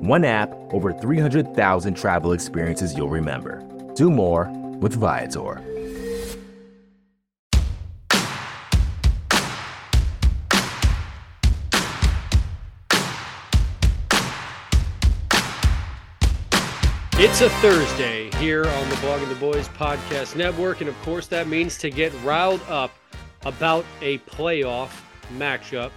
One app, over 300,000 travel experiences you'll remember. Do more with Viator. It's a Thursday here on the Blogging the Boys Podcast Network, and of course, that means to get riled up about a playoff matchup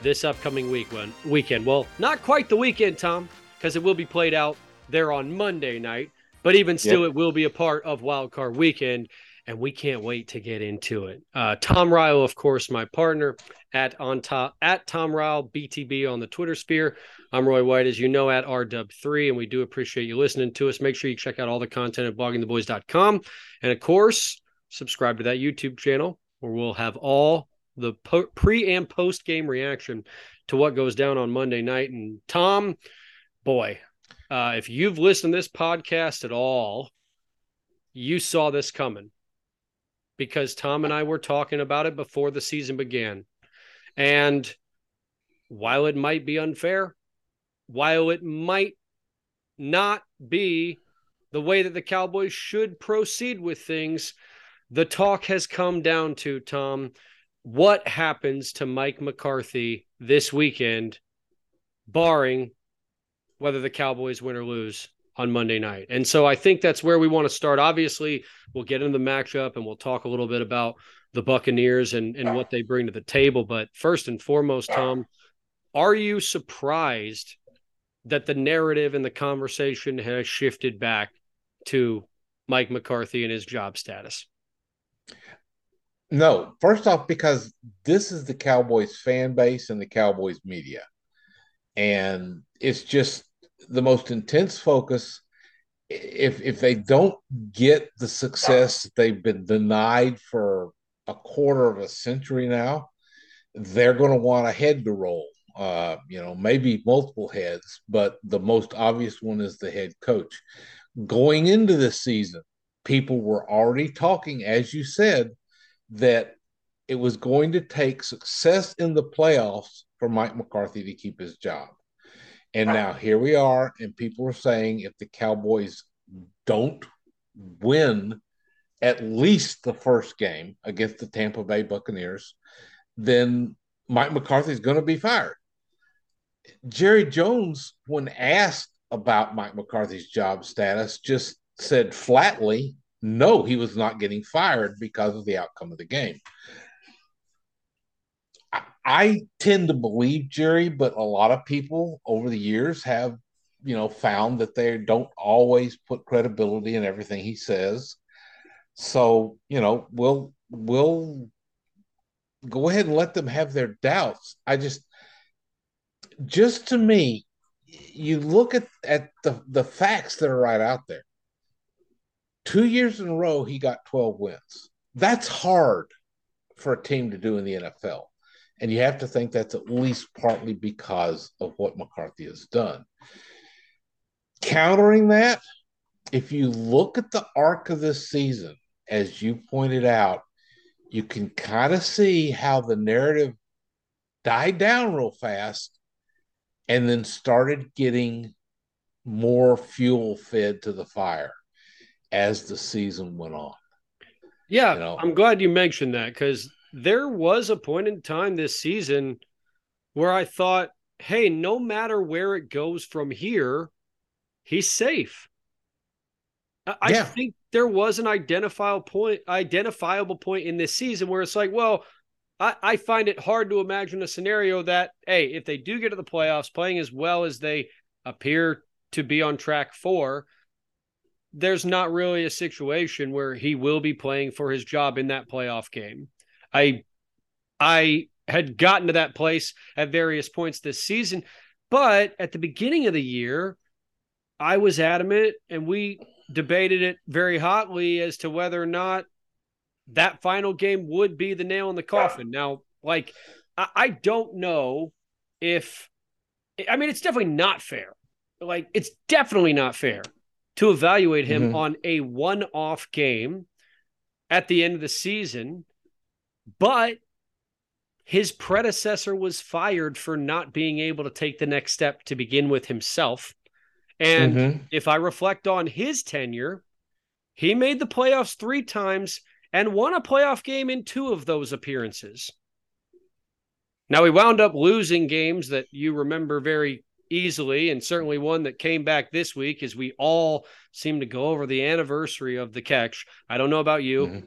this upcoming week weekend. Well, not quite the weekend, Tom, because it will be played out there on Monday night, but even still, yep. it will be a part of Wild Card Weekend, and we can't wait to get into it. Uh, Tom Ryle, of course, my partner at on top at Tom Ryle BTB on the Twitter sphere. I'm Roy White, as you know, at RW3, and we do appreciate you listening to us. Make sure you check out all the content at bloggingtheboys.com. And of course, subscribe to that YouTube channel where we'll have all the po- pre and post game reaction to what goes down on Monday night. And Tom, boy, uh, if you've listened to this podcast at all, you saw this coming because Tom and I were talking about it before the season began. And while it might be unfair, while it might not be the way that the Cowboys should proceed with things, the talk has come down to Tom, what happens to Mike McCarthy this weekend, barring whether the Cowboys win or lose on Monday night. And so I think that's where we want to start. Obviously, we'll get into the matchup and we'll talk a little bit about the Buccaneers and, and what they bring to the table. But first and foremost, Tom, are you surprised that the narrative and the conversation has shifted back to Mike McCarthy and his job status? No, first off, because this is the Cowboys fan base and the Cowboys media. And it's just the most intense focus. If if they don't get the success that they've been denied for a quarter of a century now, they're going to want a head to roll uh, you know, maybe multiple heads, but the most obvious one is the head coach. Going into this season, people were already talking, as you said, that it was going to take success in the playoffs for Mike McCarthy to keep his job. And now here we are, and people are saying if the Cowboys don't win at least the first game against the Tampa Bay Buccaneers, then Mike McCarthy is going to be fired. Jerry Jones, when asked about Mike McCarthy's job status, just said flatly, no, he was not getting fired because of the outcome of the game. I, tend to believe Jerry, but a lot of people over the years have, you know, found that they don't always put credibility in everything he says. So, you know, we'll we'll go ahead and let them have their doubts. I just just to me, you look at, at the, the facts that are right out there. Two years in a row, he got 12 wins. That's hard for a team to do in the NFL. And you have to think that's at least partly because of what McCarthy has done. Countering that, if you look at the arc of this season, as you pointed out, you can kind of see how the narrative died down real fast and then started getting more fuel fed to the fire as the season went on. Yeah, you know? I'm glad you mentioned that because there was a point in time this season where I thought, hey, no matter where it goes from here, he's safe. I yeah. think there was an identifiable point, identifiable point in this season where it's like, well, I, I find it hard to imagine a scenario that, hey, if they do get to the playoffs playing as well as they appear to be on track for, there's not really a situation where he will be playing for his job in that playoff game. I I had gotten to that place at various points this season. But at the beginning of the year, I was adamant and we debated it very hotly as to whether or not that final game would be the nail in the coffin. Now, like, I, I don't know if, I mean, it's definitely not fair. Like, it's definitely not fair to evaluate him mm-hmm. on a one off game at the end of the season. But his predecessor was fired for not being able to take the next step to begin with himself. And mm-hmm. if I reflect on his tenure, he made the playoffs three times and won a playoff game in two of those appearances. Now, he wound up losing games that you remember very easily, and certainly one that came back this week as we all seem to go over the anniversary of the catch. I don't know about you. Mm-hmm.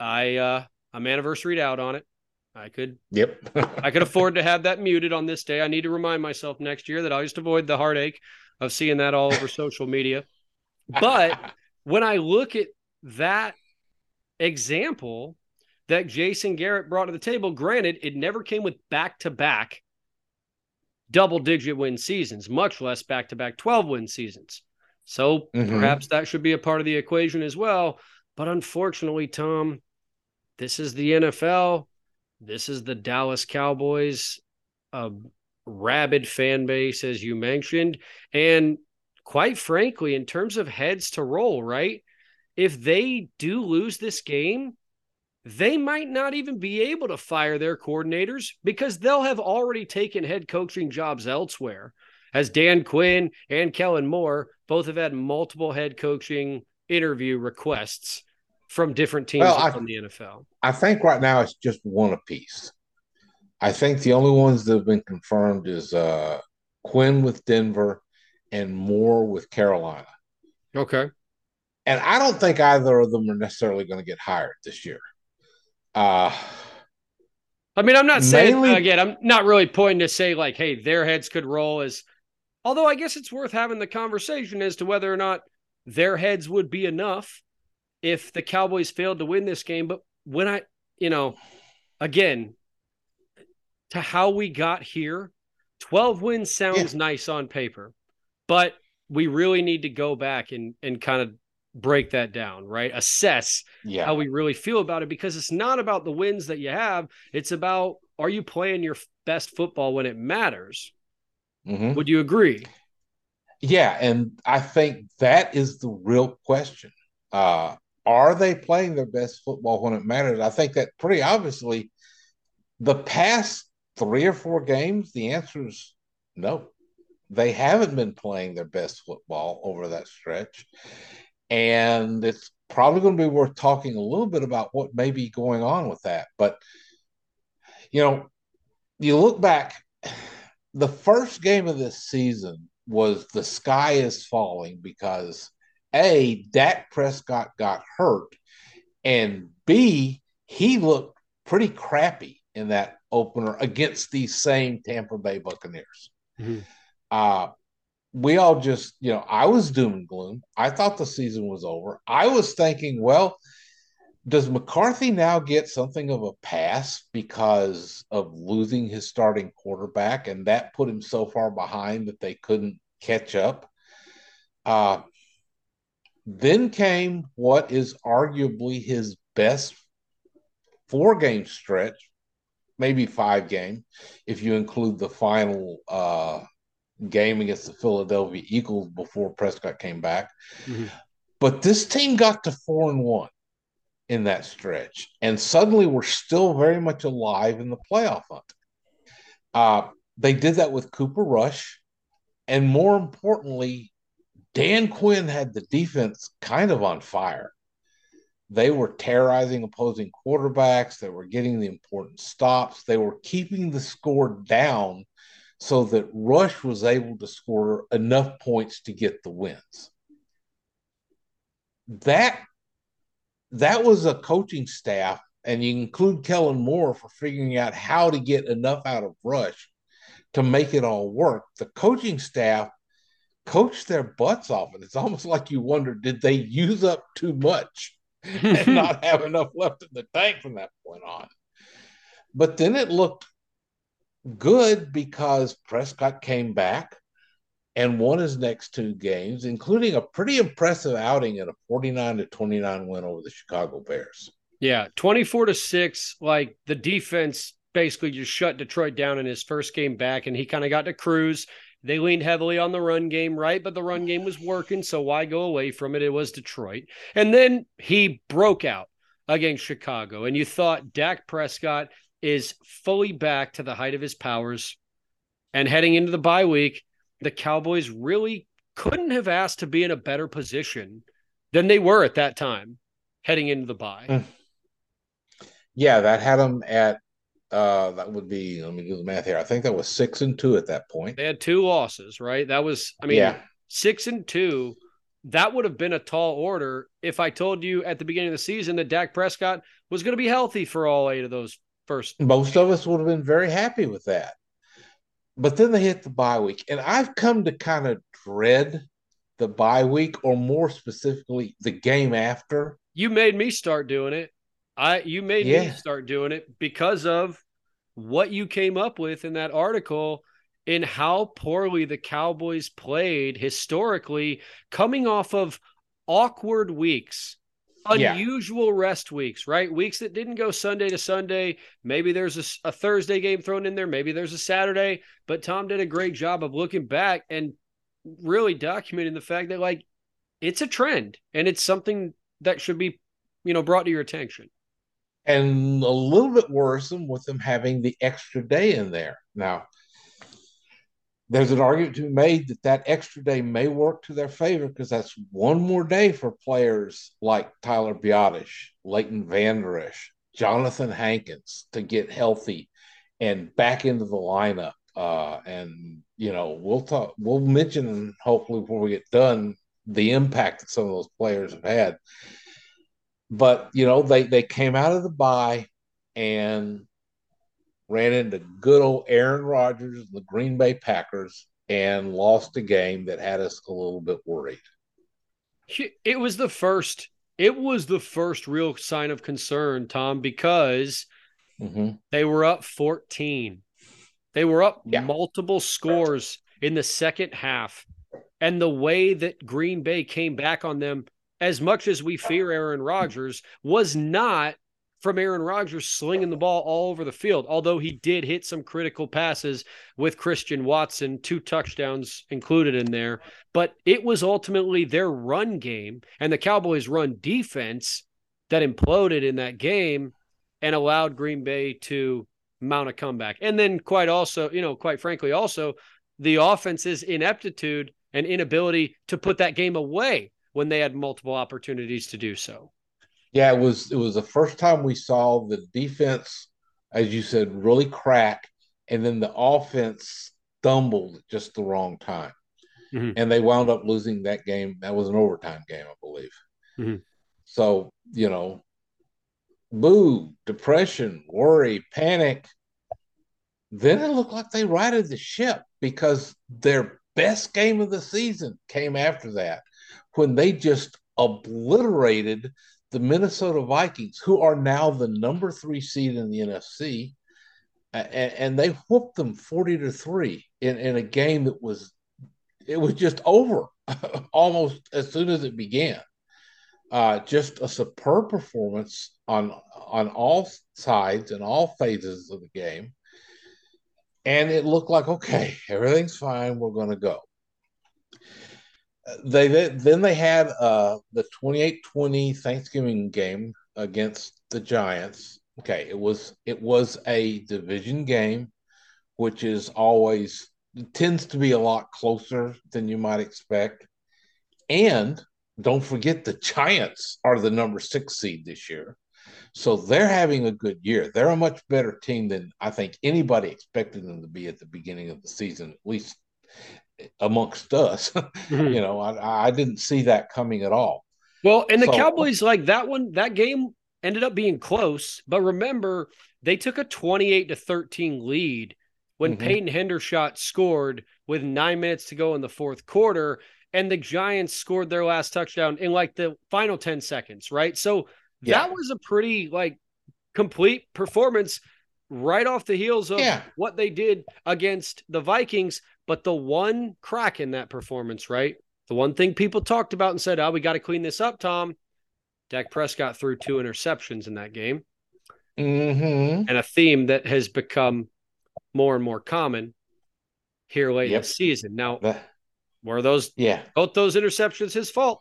I uh I'm anniversaried out on it. I could Yep. I could afford to have that muted on this day. I need to remind myself next year that I'll just avoid the heartache of seeing that all over social media. But when I look at that example that Jason Garrett brought to the table, granted, it never came with back to back double digit win seasons, much less back to back 12 win seasons. So mm-hmm. perhaps that should be a part of the equation as well. But unfortunately, Tom, this is the NFL. This is the Dallas Cowboys, a rabid fan base, as you mentioned. And quite frankly, in terms of heads to roll, right? If they do lose this game, they might not even be able to fire their coordinators because they'll have already taken head coaching jobs elsewhere. As Dan Quinn and Kellen Moore both have had multiple head coaching interview requests from different teams well, in the NFL? I think right now it's just one apiece. I think the only ones that have been confirmed is uh, Quinn with Denver and Moore with Carolina. Okay. And I don't think either of them are necessarily going to get hired this year. Uh, I mean, I'm not saying mainly, again, I'm not really pointing to say like, hey, their heads could roll as although I guess it's worth having the conversation as to whether or not their heads would be enough if the Cowboys failed to win this game. But when I, you know, again, to how we got here, 12 wins sounds yeah. nice on paper, but we really need to go back and, and kind of break that down, right? Assess yeah. how we really feel about it because it's not about the wins that you have. It's about are you playing your best football when it matters? Mm-hmm. Would you agree? Yeah. And I think that is the real question. Uh, are they playing their best football when it matters? I think that pretty obviously the past three or four games, the answer is no. They haven't been playing their best football over that stretch. And it's probably going to be worth talking a little bit about what may be going on with that. But, you know, you look back, the first game of this season was the sky is falling because a, Dak Prescott got hurt, and B, he looked pretty crappy in that opener against these same Tampa Bay Buccaneers. Mm-hmm. Uh, we all just, you know, I was doom and gloom. I thought the season was over. I was thinking, well, does McCarthy now get something of a pass because of losing his starting quarterback and that put him so far behind that they couldn't catch up? Uh, then came what is arguably his best four game stretch, maybe five game, if you include the final uh, game against the Philadelphia Eagles before Prescott came back. Mm-hmm. But this team got to four and one in that stretch, and suddenly we're still very much alive in the playoff hunt. Uh, they did that with Cooper Rush, and more importantly, Dan Quinn had the defense kind of on fire. They were terrorizing opposing quarterbacks. They were getting the important stops. They were keeping the score down so that Rush was able to score enough points to get the wins. That that was a coaching staff, and you include Kellen Moore for figuring out how to get enough out of Rush to make it all work. The coaching staff coach their butts off. And it's almost like you wonder, did they use up too much and not have enough left in the tank from that point on? But then it looked good because Prescott came back and won his next two games, including a pretty impressive outing in a 49 to 29 win over the Chicago Bears. Yeah, 24 to 6. Like the defense basically just shut Detroit down in his first game back, and he kind of got to cruise. They leaned heavily on the run game, right? But the run game was working, so why go away from it? It was Detroit. And then he broke out against Chicago, and you thought Dak Prescott is fully back to the height of his powers. And heading into the bye week, the Cowboys really couldn't have asked to be in a better position than they were at that time heading into the bye. Hmm. Yeah, that had them at uh that would be let me do the math here. I think that was six and two at that point. They had two losses, right? That was I mean yeah. six and two. That would have been a tall order if I told you at the beginning of the season that Dak Prescott was going to be healthy for all eight of those first. Most of us would have been very happy with that. But then they hit the bye week. And I've come to kind of dread the bye week, or more specifically, the game after. You made me start doing it. I you made yeah. me start doing it because of what you came up with in that article in how poorly the Cowboys played historically, coming off of awkward weeks unusual yeah. rest weeks, right? Weeks that didn't go Sunday to Sunday. Maybe there's a, a, Thursday game thrown in there. Maybe there's a Saturday. But Tom did a great job of looking back and really documenting the fact that, like, it's a trend and it's something that should be, you know, brought to your attention. And a little bit worrisome with them having the extra day in there. Now, there's an argument to be made that that extra day may work to their favor because that's one more day for players like Tyler Biadasz, Leighton Vander Esch, Johnathan Hankins to get healthy and back into the lineup. Uh, and you know, we'll talk. We'll mention hopefully before we get done the impact that some of those players have had. But you know, they they came out of the bye and ran into good old Aaron Rodgers and the Green Bay Packers and lost a game that had us a little bit worried. It was the first. It was the first real sign of concern, Tom, because mm-hmm. they were up 14. They were up yeah. multiple scores in the second half. And the way that Green Bay came back on them, as much as we fear Aaron Rodgers, was not from Aaron Rodgers slinging the ball all over the field, although he did hit some critical passes with Christian Watson, two touchdowns included in there. But it was ultimately their run game and the Cowboys' run defense that imploded in that game and allowed Green Bay to mount a comeback. And then, quite also, you know, quite frankly, also the offense's ineptitude and inability to put that game away when they had multiple opportunities to do so. Yeah, it was it was the first time we saw the defense, as you said, really crack, and then the offense stumbled at just the wrong time, mm-hmm. and they wound up losing that game. That was an overtime game, I believe. Mm-hmm. So you know, boo, depression, worry, panic. Then it looked like they righted the ship because their best game of the season came after that when they just obliterated the Minnesota Vikings, who are now the number three seed in the NFC, and, and they whooped them 40 to 3 in, in a game that was it was just over almost as soon as it began. Uh, just a superb performance on on all sides and all phases of the game. And it looked like, okay, everything's fine. We're going to go they then they had uh, the 28-20 Thanksgiving game against the Giants. Okay, it was it was a division game, which is always tends to be a lot closer than you might expect. And don't forget the Giants are the number six seed this year. So they're having a good year. They're a much better team than I think anybody expected them to be at the beginning of the season, at least amongst us. Mm-hmm. you know, I, I didn't see that coming at all. Well, and the so, Cowboys, like that one, that game ended up being close. But remember, they took a 28 to 13 lead when mm-hmm. Peyton Hendershot scored with nine minutes to go in the fourth quarter. And the Giants scored their last touchdown in like the final 10 seconds, right? So yeah. that was a pretty like complete performance right off the heels of Yeah. what they did against the Vikings. But the one crack in that performance, right? The one thing people talked about and said, oh, we got to clean this up, Tom. Dak Prescott threw two interceptions in that game. Mm-hmm. and a theme that has become more and more common here late in the season. Now, were those yeah. both those interceptions his fault?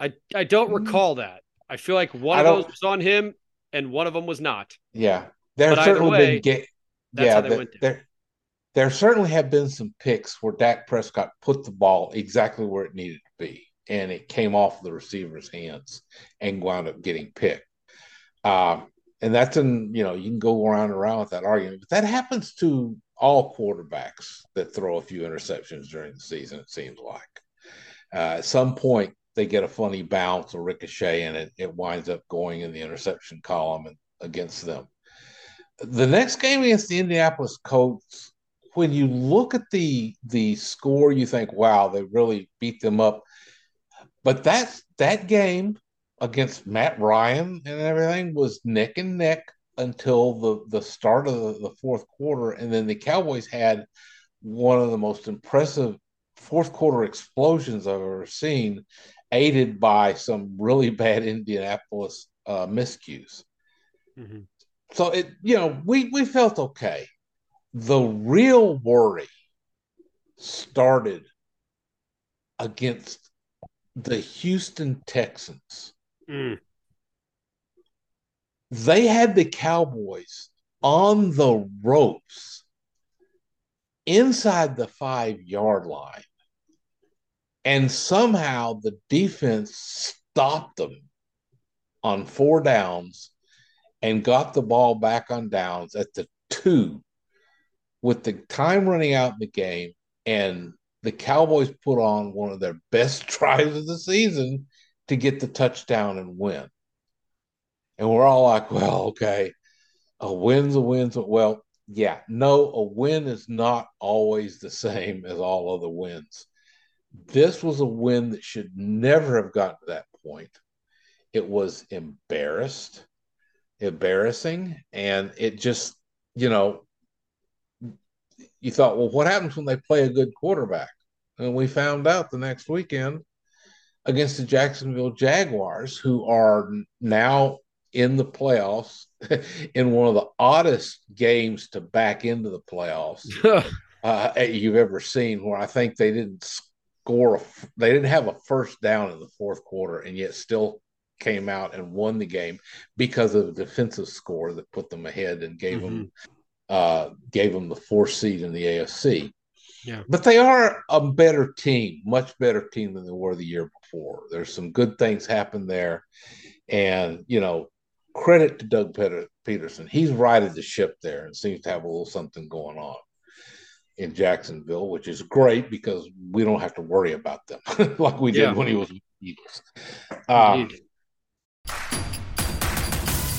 I I don't Mm. recall that. I feel like one I of those was on him and one of them was not. Yeah. There But certainly way, been ga- that's yeah, how they there, went down. there there certainly have been some picks where Dak Prescott put the ball exactly where it needed to be, and it came off the receiver's hands and wound up getting picked. Um, and that's in you know you can go around and around with that argument, but that happens to all quarterbacks that throw a few interceptions during the season. It seems like uh, at some point they get a funny bounce or ricochet, and it, it winds up going in the interception column and against them. The next game against the Indianapolis Colts, when you look at the the score, you think, "Wow, they really beat them up." But that that game against Matt Ryan and everything was neck and neck until the the start of the, the fourth quarter, and then the Cowboys had one of the most impressive fourth quarter explosions I've ever seen, aided by some really bad Indianapolis uh, miscues. Mhm. So it, you know, we we felt okay. The real worry started against the Houston Texans. Mm. They had the Cowboys on the ropes inside the five yard line. And somehow the defense stopped them on four downs and got the ball back on downs at the two with the time running out in the game. And the Cowboys put on one of their best drives of the season to get the touchdown and win. And we're all like, well, okay, a win's a win's well, yeah, no, a win is not always the same as all other wins. This was a win that should never have gotten to that point. It was embarrassed, embarrassing, and it just, you know, you thought, well, what happens when they play a good quarterback? And we found out the next weekend against the Jacksonville Jaguars, who are now in the playoffs in one of the oddest games to back into the playoffs uh, you've ever seen, where I think they didn't score, a, they didn't have a first down in the fourth quarter, and yet still came out and won the game because of a defensive score that put them ahead and gave them uh, gave them the fourth seed in the AFC. Yeah. But they are a better team, much better team than they were the year before. There's some good things happen there. And, you know, credit to Doug Pederson. He's righted the ship there and seems to have a little something going on in Jacksonville, which is great because we don't have to worry about them like we did when he was with the Eagles. Um.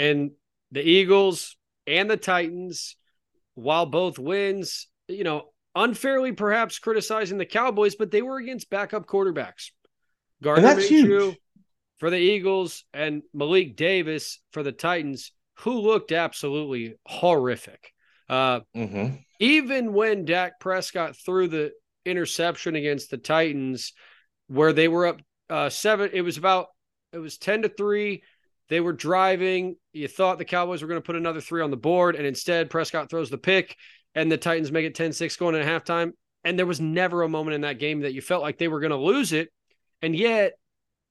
And the Eagles and the Titans, while both wins, you know, unfairly perhaps criticizing the Cowboys, but they were against backup quarterbacks. Gardner that's Minshew huge. for the Eagles and Malik Davis for the Titans, who looked absolutely horrific. Uh, mhm. even when Dak Prescott threw the interception against the Titans, where they were up uh, seven, it was about it was ten to three, They were driving. You thought the Cowboys were going to put another three on the board, and instead Prescott throws the pick, and the Titans make it 10 6 going into halftime. And there was never a moment in that game that you felt like they were going to lose it. And yet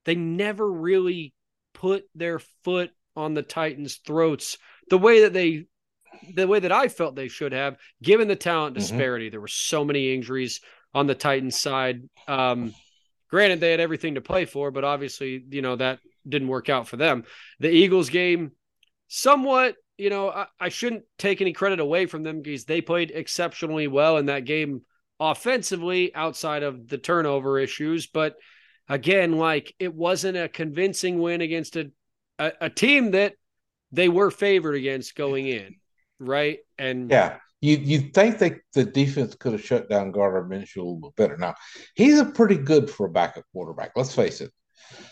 they never really put their foot on the Titans' throats the way that they the way that I felt they should have, given the talent mm-hmm. disparity. Mm-hmm. There were so many injuries on the Titans side. Um, granted, they had everything to play for, but obviously, you know, that didn't work out for them. The Eagles game, somewhat, you know, I, I shouldn't take any credit away from them because they played exceptionally well in that game offensively outside of the turnover issues. But again, like it wasn't a convincing win against a, a, a team that they were favored against going in, right? And yeah, you you think that the defense could have shut down Gardner Minshew a little better. Now he's a pretty good for a backup quarterback. Let's face it.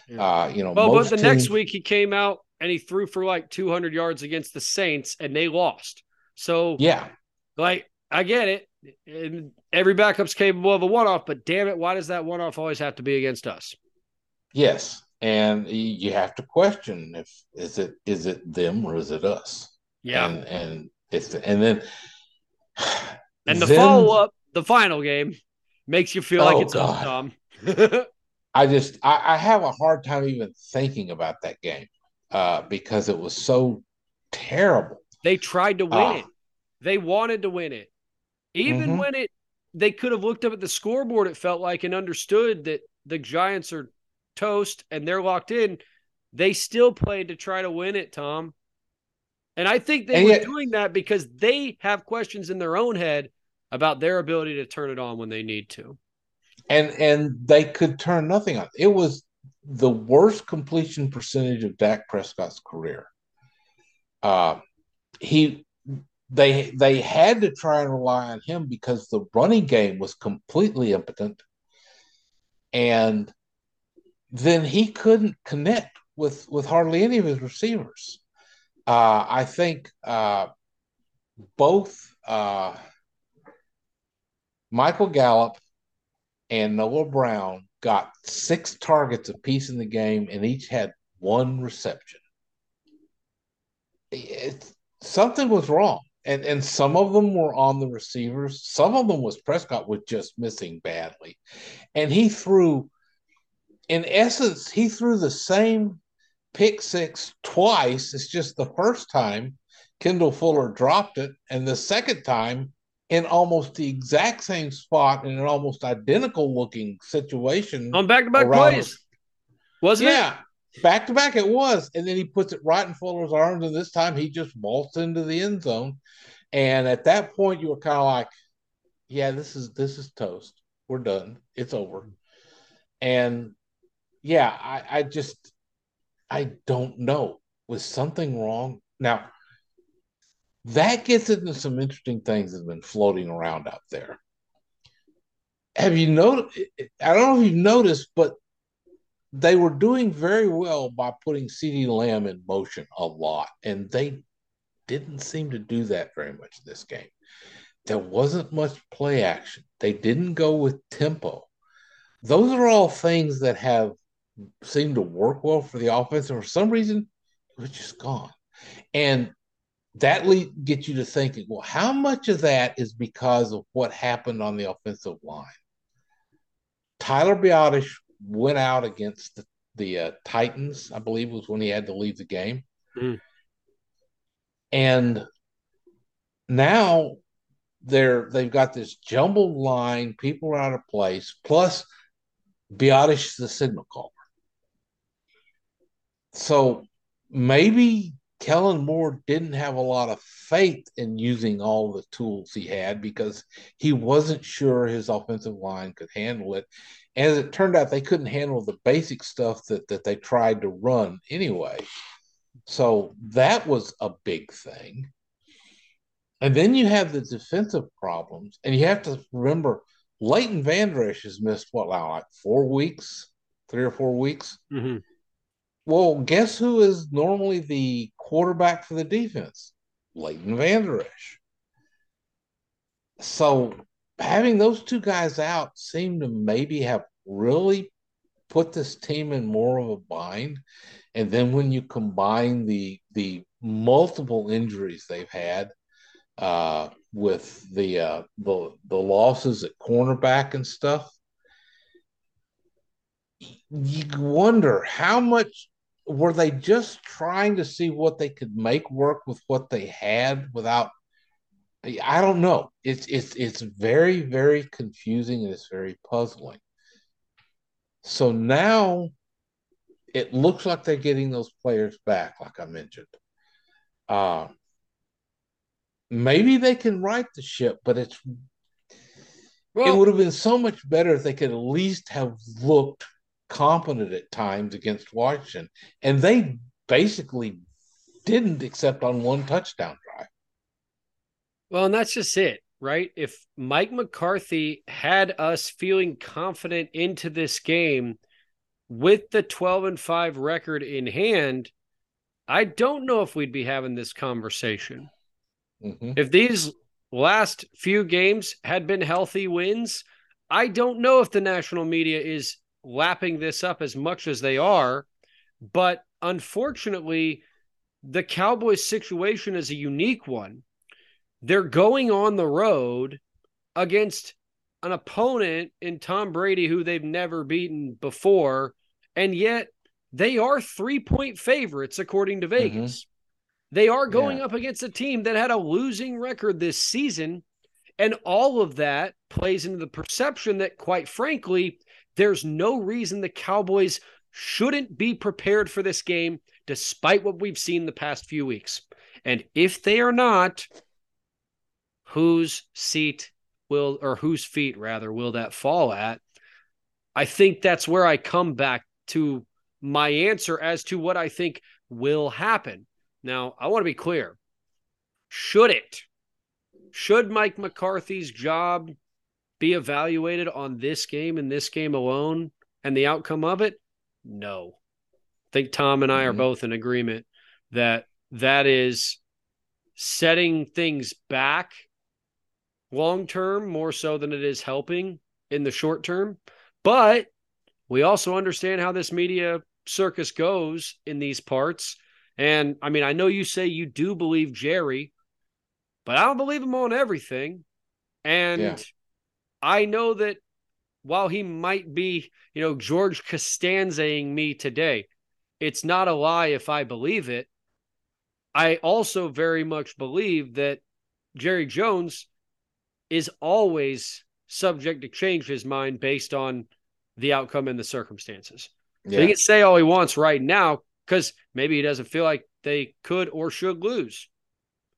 Yeah. Uh, you know, well, but the teams... next week he came out and he threw for like 200 yards against the Saints and they lost. So yeah, like I get it. And every backup's capable of a one-off, but damn it, why does that one-off always have to be against us? Yes, and you have to question if is it is it them or is it us? Yeah, and, and it's and then and the then, follow-up, the final game, makes you feel oh like it's God. Tom. I just I, I, have a hard time even thinking about that game uh, because it was so terrible. They tried to win uh, it. They wanted to win it. Even mm-hmm. when it they could have looked up at the scoreboard, it felt like and understood that the Giants are toast and they're locked in. They still played to try to win it, Tom. And I think they were yet, doing that because they have questions in their own head about their ability to turn it on when they need to. And and they could turn nothing on. It was the worst completion percentage of Dak Prescott's career. Uh, he they they had to try and rely on him because the running game was completely impotent and then he couldn't connect with with hardly any of his receivers uh, i think uh, both uh, michael gallup and noah brown got six targets apiece in the game and each had one reception something was wrong and and some of them were on the receivers. Some of them was Prescott was just missing badly, and he threw. In essence, he threw the same pick six twice. It's just the first time Kendall Fuller dropped it, and the second time in almost the exact same spot in an almost identical looking situation on back to back plays. Wasn't yeah. it? back to back it was and then he puts it right in fuller's arms and this time he just vaults into the end zone and at that point you were kind of like yeah this is this is toast we're done it's over and yeah i i just i don't know was something wrong now that gets into some interesting things that have been floating around out there have you noticed i don't know if you've noticed but they were doing very well by putting CeeDee Lamb in motion a lot, and they didn't seem to do that very much this game. There wasn't much play action. They didn't go with tempo. Those are all things that have seemed to work well for the offense, and for some reason, it was just gone. And that lead, gets you to thinking, well, how much of that is because of what happened on the offensive line? Tyler Biadasz went out against the, the uh, Titans, I believe was when he had to leave the game. Mm. And now they're they've got this jumbled line, people are out of place, plus Biadasz the signal caller. So maybe Kellen Moore didn't have a lot of faith in using all the tools he had because he wasn't sure his offensive line could handle it. As it turned out, they couldn't handle the basic stuff that, that they tried to run anyway. So that was a big thing. And then you have the defensive problems, and you have to remember Leighton Vander Esch has missed what like four weeks, three or four weeks. Mm-hmm. Well, guess who is normally the quarterback for the defense? Leighton Vander Esch. So having those two guys out seemed to maybe have really put this team in more of a bind. And then when you combine the the multiple injuries they've had uh, with the uh, the the losses at cornerback and stuff, you wonder how much were they just trying to see what they could make work with what they had without I don't know. It's it's it's very very confusing and it's very puzzling. So now it looks like they're getting those players back, like I mentioned. Uh, maybe they can right the ship, but it's well, it would have been so much better if they could at least have looked competent at times against Washington, and they basically didn't, except on one touchdown drive. Well, and that's just it, right? If Mike McCarthy had us feeling confident into this game with the 12 and 5 record in hand, I don't know if we'd be having this conversation. Mm-hmm. If these last few games had been healthy wins, I don't know if the national media is lapping this up as much as they are. But unfortunately, the Cowboys situation is a unique one they're going on the road against an opponent in Tom Brady who they've never beaten before, and yet they are three point favorites according to mm-hmm. Vegas. Mm-hmm. They are going yeah. up against a team that had a losing record this season. And all of that plays into the perception that, quite frankly, there's no reason the Cowboys shouldn't be prepared for this game, despite what we've seen the past few weeks. And if they are not, whose seat will or whose feet rather will that fall at? I think that's where i come back to my answer as to what i think will happen. Now i want to be clear. Should it? Should mike mccarthy's job be evaluated on this game and this game alone and the outcome of it no i think tom and i mm-hmm. are both in agreement that that is setting things back long term more so than it is helping in the short term. But we also understand how this media circus goes in these parts. And I mean, I know you say you do believe Jerry, but I don't believe him on everything. And yeah. I know that while he might be, you know, George Costanzaing me today, it's not a lie if I believe it. I also very much believe that Jerry Jones is always subject to change his mind based on the outcome and the circumstances. Yeah. So he can say all he wants right now because maybe he doesn't feel like they could or should lose.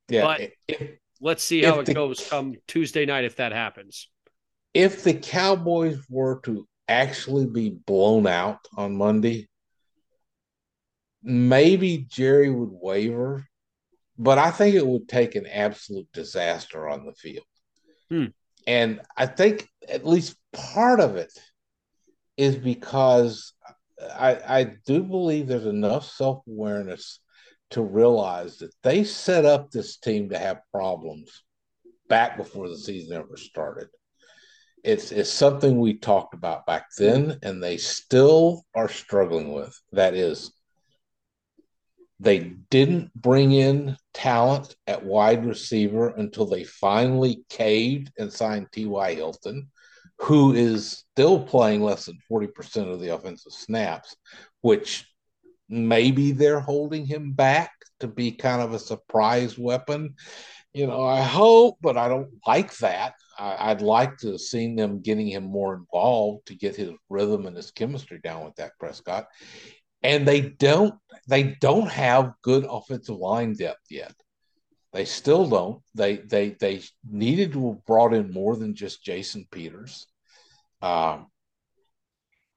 Yeah. But if, let's see how it the, goes come Tuesday night if that happens. If the Cowboys were to actually be blown out on Monday, maybe Jerry would waver, but I think it would take an absolute disaster on the field. Hmm. And I think at least part of it is because I, I do believe there's enough self awareness to realize that they set up this team to have problems back before the season ever started. It's, it's something we talked about back then, and they still are struggling with. That is, they didn't bring in talent at wide receiver until they finally caved and signed T.Y. Hilton, who is still playing less than 40% of the offensive snaps, which maybe they're holding him back to be kind of a surprise weapon. You know, I hope, but I don't like that. I, would like to have seen them getting him more involved to get his rhythm and his chemistry down with Dak Prescott and they don't they don't have good offensive line depth yet. They still don't. They they they needed to have brought in more than just Jason Peters. Um,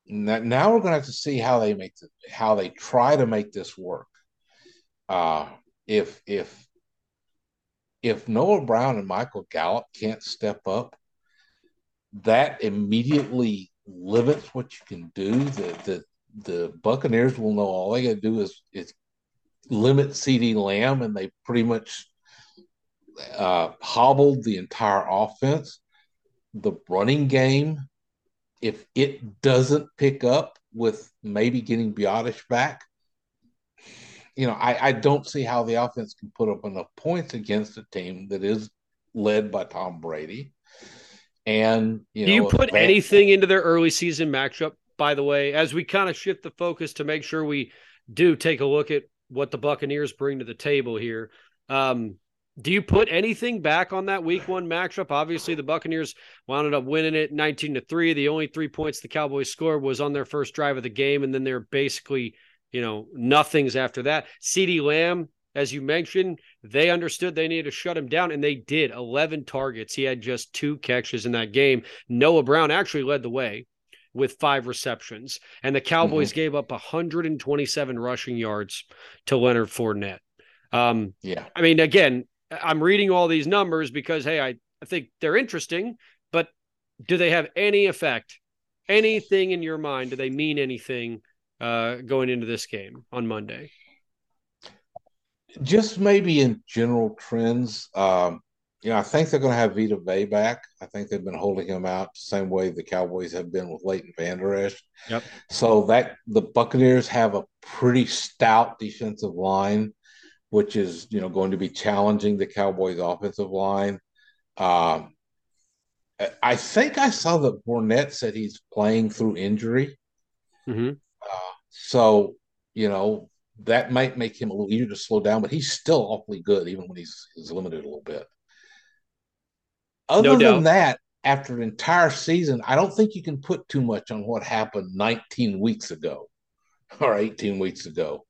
now we're going to have to see how they make the, how they try to make this work. Uh, if if if Noah Brown and Michael Gallup can't step up, that immediately limits what you can do. The the the Buccaneers will know all they got to do is is limit CeeDee Lamb, and they pretty much uh, hobbled the entire offense. The running game, if it doesn't pick up, with maybe getting Biadasz back, you know, I, I don't see how the offense can put up enough points against a team that is led by Tom Brady. And you do know, you put anything into their early season matchup? By the way, as we kind of shift the focus to make sure we do take a look at what the Buccaneers bring to the table here. Um, do you put anything back on that week one matchup? Obviously, the Buccaneers wound up winning it 19 to 3. The only three points the Cowboys scored was on their first drive of the game, and then they're basically, you know, nothings after that. CeeDee Lamb, as you mentioned, they understood they needed to shut him down, and they did. 11 targets. He had just two catches in that game. Noah Brown actually led the way with five receptions, and the Cowboys mm-hmm. gave up 127 rushing yards to Leonard Fournette. Um, yeah. I mean, again, I'm reading all these numbers because, hey, I, I think they're interesting, but do they have any effect? Anything in your mind? Do they mean anything uh, going into this game on Monday? Just maybe in general trends. Um, you know, I think they're going to have Vita Vea back. I think they've been holding him out the same way the Cowboys have been with Leighton Vander Esch. Yep. So that the Buccaneers have a pretty stout defensive line which is you know going to be challenging the Cowboys' offensive line. Um, I think I saw that Fournette said he's playing through injury. Mm-hmm. So you know that might make him a little easier to slow down, but he's still awfully good even when he's he's limited a little bit. Other no than that, after an entire season, I don't think you can put too much on what happened 19 weeks ago or 18 weeks ago.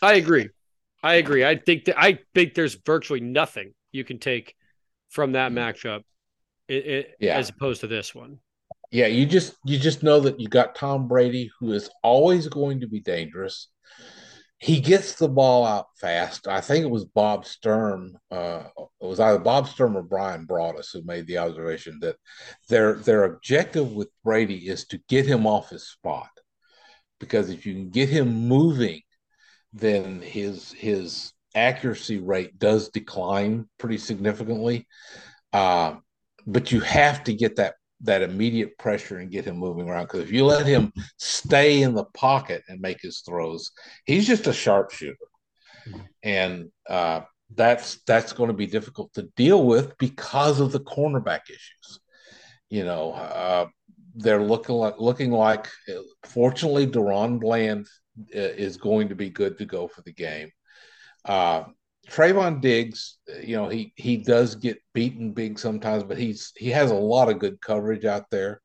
I agree. I agree. I think that I think there's virtually nothing you can take from that mm. matchup, it, it, yeah. as opposed to this one. Yeah, you just you just know that you got Tom Brady, who is always going to be dangerous. He gets the ball out fast. I think it was Bob Sturm. Uh, it was either Bob Sturm or Bryan Broaddus who made the observation that their their objective with Brady is to get him off his spot, because if you can get him moving then his his accuracy rate does decline pretty significantly. Uh, but you have to get that that immediate pressure and get him moving around because if you let him stay in the pocket and make his throws, he's just a sharpshooter, and uh, that's that's going to be difficult to deal with because of the cornerback issues. You know, uh, they're looking like looking like. Fortunately, DaRon Bland is going to be good to go for the game. Uh, Trevon Diggs, you know, he he does get beaten big sometimes, but he's he has a lot of good coverage out there.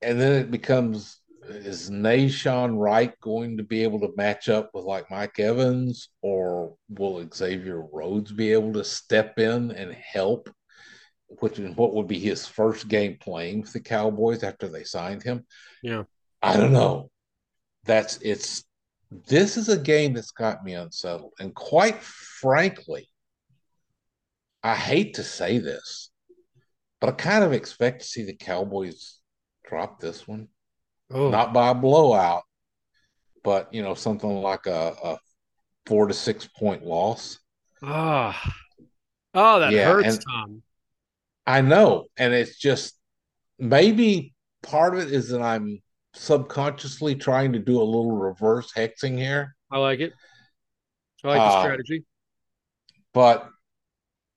And then it becomes is Nahshon Wright going to be able to match up with like Mike Evans, or will Xavier Rhodes be able to step in and help? Which is what would be his first game playing for the Cowboys after they signed him. Yeah. I don't know that's it's this is a game that's got me unsettled. And quite frankly, I hate to say this, but I kind of expect to see the Cowboys drop this one. Oh. Not by a blowout, but you know, something like a, a four to six point loss. Ah. Oh. Oh, that yeah, hurts, Tom. I know. And it's just maybe part of it is that I'm subconsciously trying to do a little reverse hexing here. I like it. I like the uh, strategy. But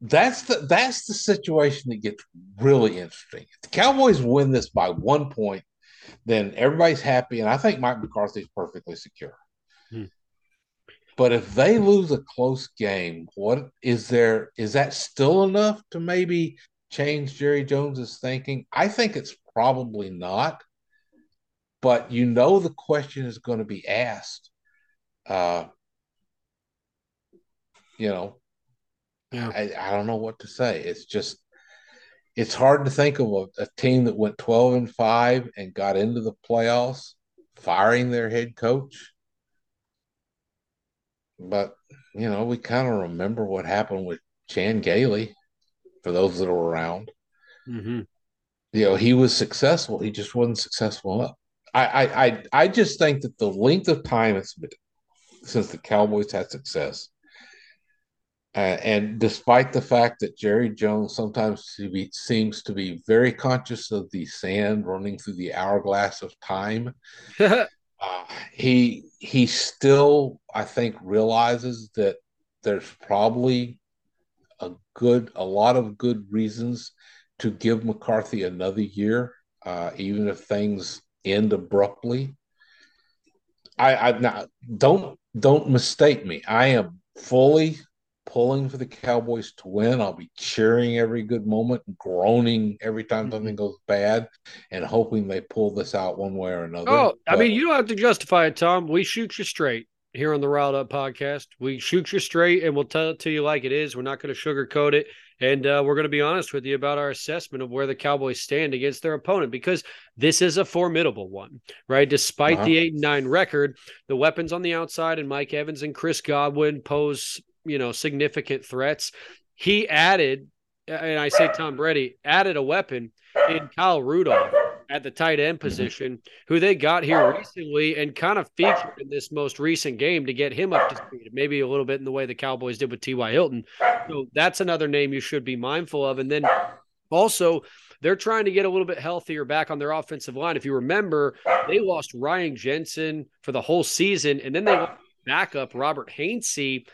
that's the that's the situation that gets really interesting. If the Cowboys win this by one point, then everybody's happy, and I think Mike McCarthy's perfectly secure. Hmm. But if they lose a close game, what is there? Is that still enough to maybe change Jerry Jones's thinking? I think it's probably not but you know the question is going to be asked. Uh, you know, yeah. I, I don't know what to say. It's just it's hard to think of a, a, team that went 12 and 5 and got into the playoffs firing their head coach but you know we kind of remember what happened with chan gailey for those that are around mm-hmm. you know he was successful he just wasn't successful enough I, I, I just think that the length of time it's been since the Cowboys had success, Uh, and despite the fact that Jerry Jones sometimes to be, seems to be very conscious of the sand running through the hourglass of time, uh, he he still I think realizes that there's probably a good a lot of good reasons to give McCarthy another year, uh, even if things end abruptly. I, I not, don't don't mistake me. I am fully pulling for the Cowboys to win. I'll be cheering every good moment, and groaning every time mm-hmm. something goes bad, and hoping they pull this out one way or another. Oh, but, I mean, you don't have to justify it, Tom. We shoot you straight here on the Ryled Up podcast. We shoot you straight and we'll tell it to you like it is. We're not going to sugarcoat it. And uh, we're going to be honest with you about our assessment of where the Cowboys stand against their opponent because this is a formidable one, right? Despite uh-huh. the eight and nine record, the weapons on the outside and Mike Evans and Chris Godwin pose you know significant threats. He added, and I say Tom Brady added a weapon in Kyle Rudolph at the tight end mm-hmm. position, who they got here recently and kind of featured in this most recent game to get him up to speed, maybe a little bit in the way the Cowboys did with T.Y. Hilton. So that's another name you should be mindful of. And then also, they're trying to get a little bit healthier back on their offensive line. If you remember, they lost Ryan Jensen for the whole season, and then they lost backup Robert Hainsey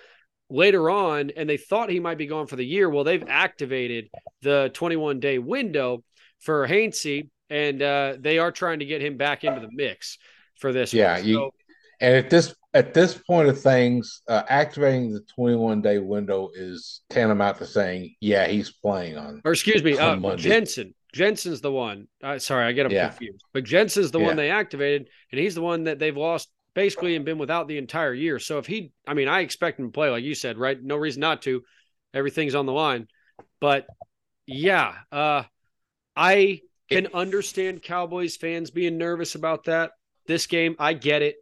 later on, and they thought he might be gone for the year. Well, they've activated the 21 day window for Hainsey, and uh, they are trying to get him back into the mix for this. Yeah, you, and at this at this point of things, uh, activating the 21 day window is tantamount to saying, yeah, he's playing on. Or excuse me, uh, Jensen. Jensen's the one. Uh, sorry, I get him yeah. confused. But Jensen's the yeah. one they activated, and he's the one that they've lost basically and been without the entire year. So if he, I mean, I expect him to play like you said, right? No reason not to. Everything's on the line. But yeah, uh, I can understand Cowboys fans being nervous about that. This game, I get it.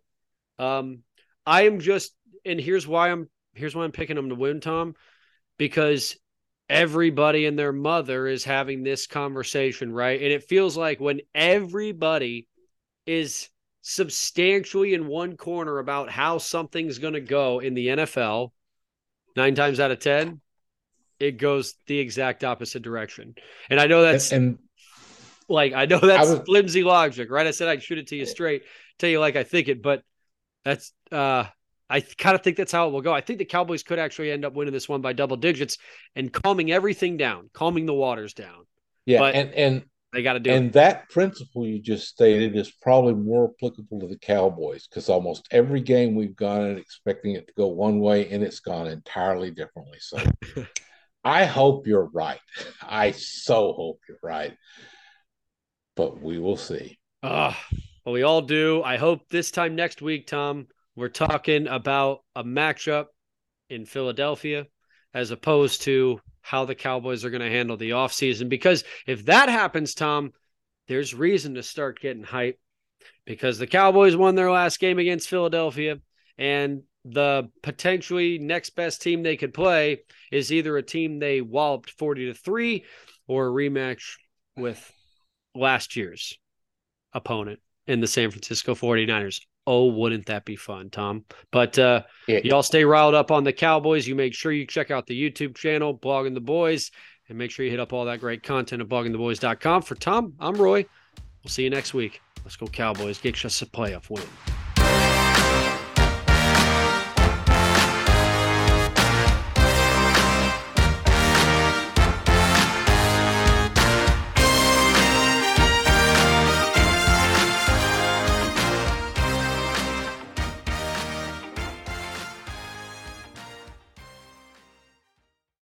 Um, I am just, and here's why I'm here's why I'm picking them to win, Tom, because everybody and their mother is having this conversation, right? And it feels like when everybody is substantially in one corner about how something's going to go in the NFL, nine times out of 10, it goes the exact opposite direction. And I know that's and, and like, I know that's I was, flimsy logic, right? I said I'd shoot it to you straight, tell you like I think it, but that's, uh, I kind of think that's how it will go. I think the Cowboys could actually end up winning this one by double digits and calming everything down, calming the waters down. Yeah, but, and and they got to do it. and it. that principle you just stated is probably more applicable to the Cowboys because almost every game we've gone in expecting it to go one way and it's gone entirely differently. So I hope you're right. I so hope you're right. But we will see. Uh, well, we all do. I hope this time next week, Tom, we're talking about a matchup in Philadelphia as opposed to how the Cowboys are going to handle the offseason. Because if that happens, Tom, there's reason to start getting hype because the Cowboys won their last game against Philadelphia and the potentially next best team they could play is either a team they walloped 40 to 3 or a rematch with last year's opponent in the San Francisco 49ers. Oh, wouldn't that be fun, Tom? But uh, yeah. y'all stay riled up on the Cowboys. You make sure you check out the YouTube channel, Blogging the Boys, and make sure you hit up all that great content at bloggingtheboys.com. For Tom, I'm Roy. We'll see you next week. Let's go, Cowboys. Get us a playoff win.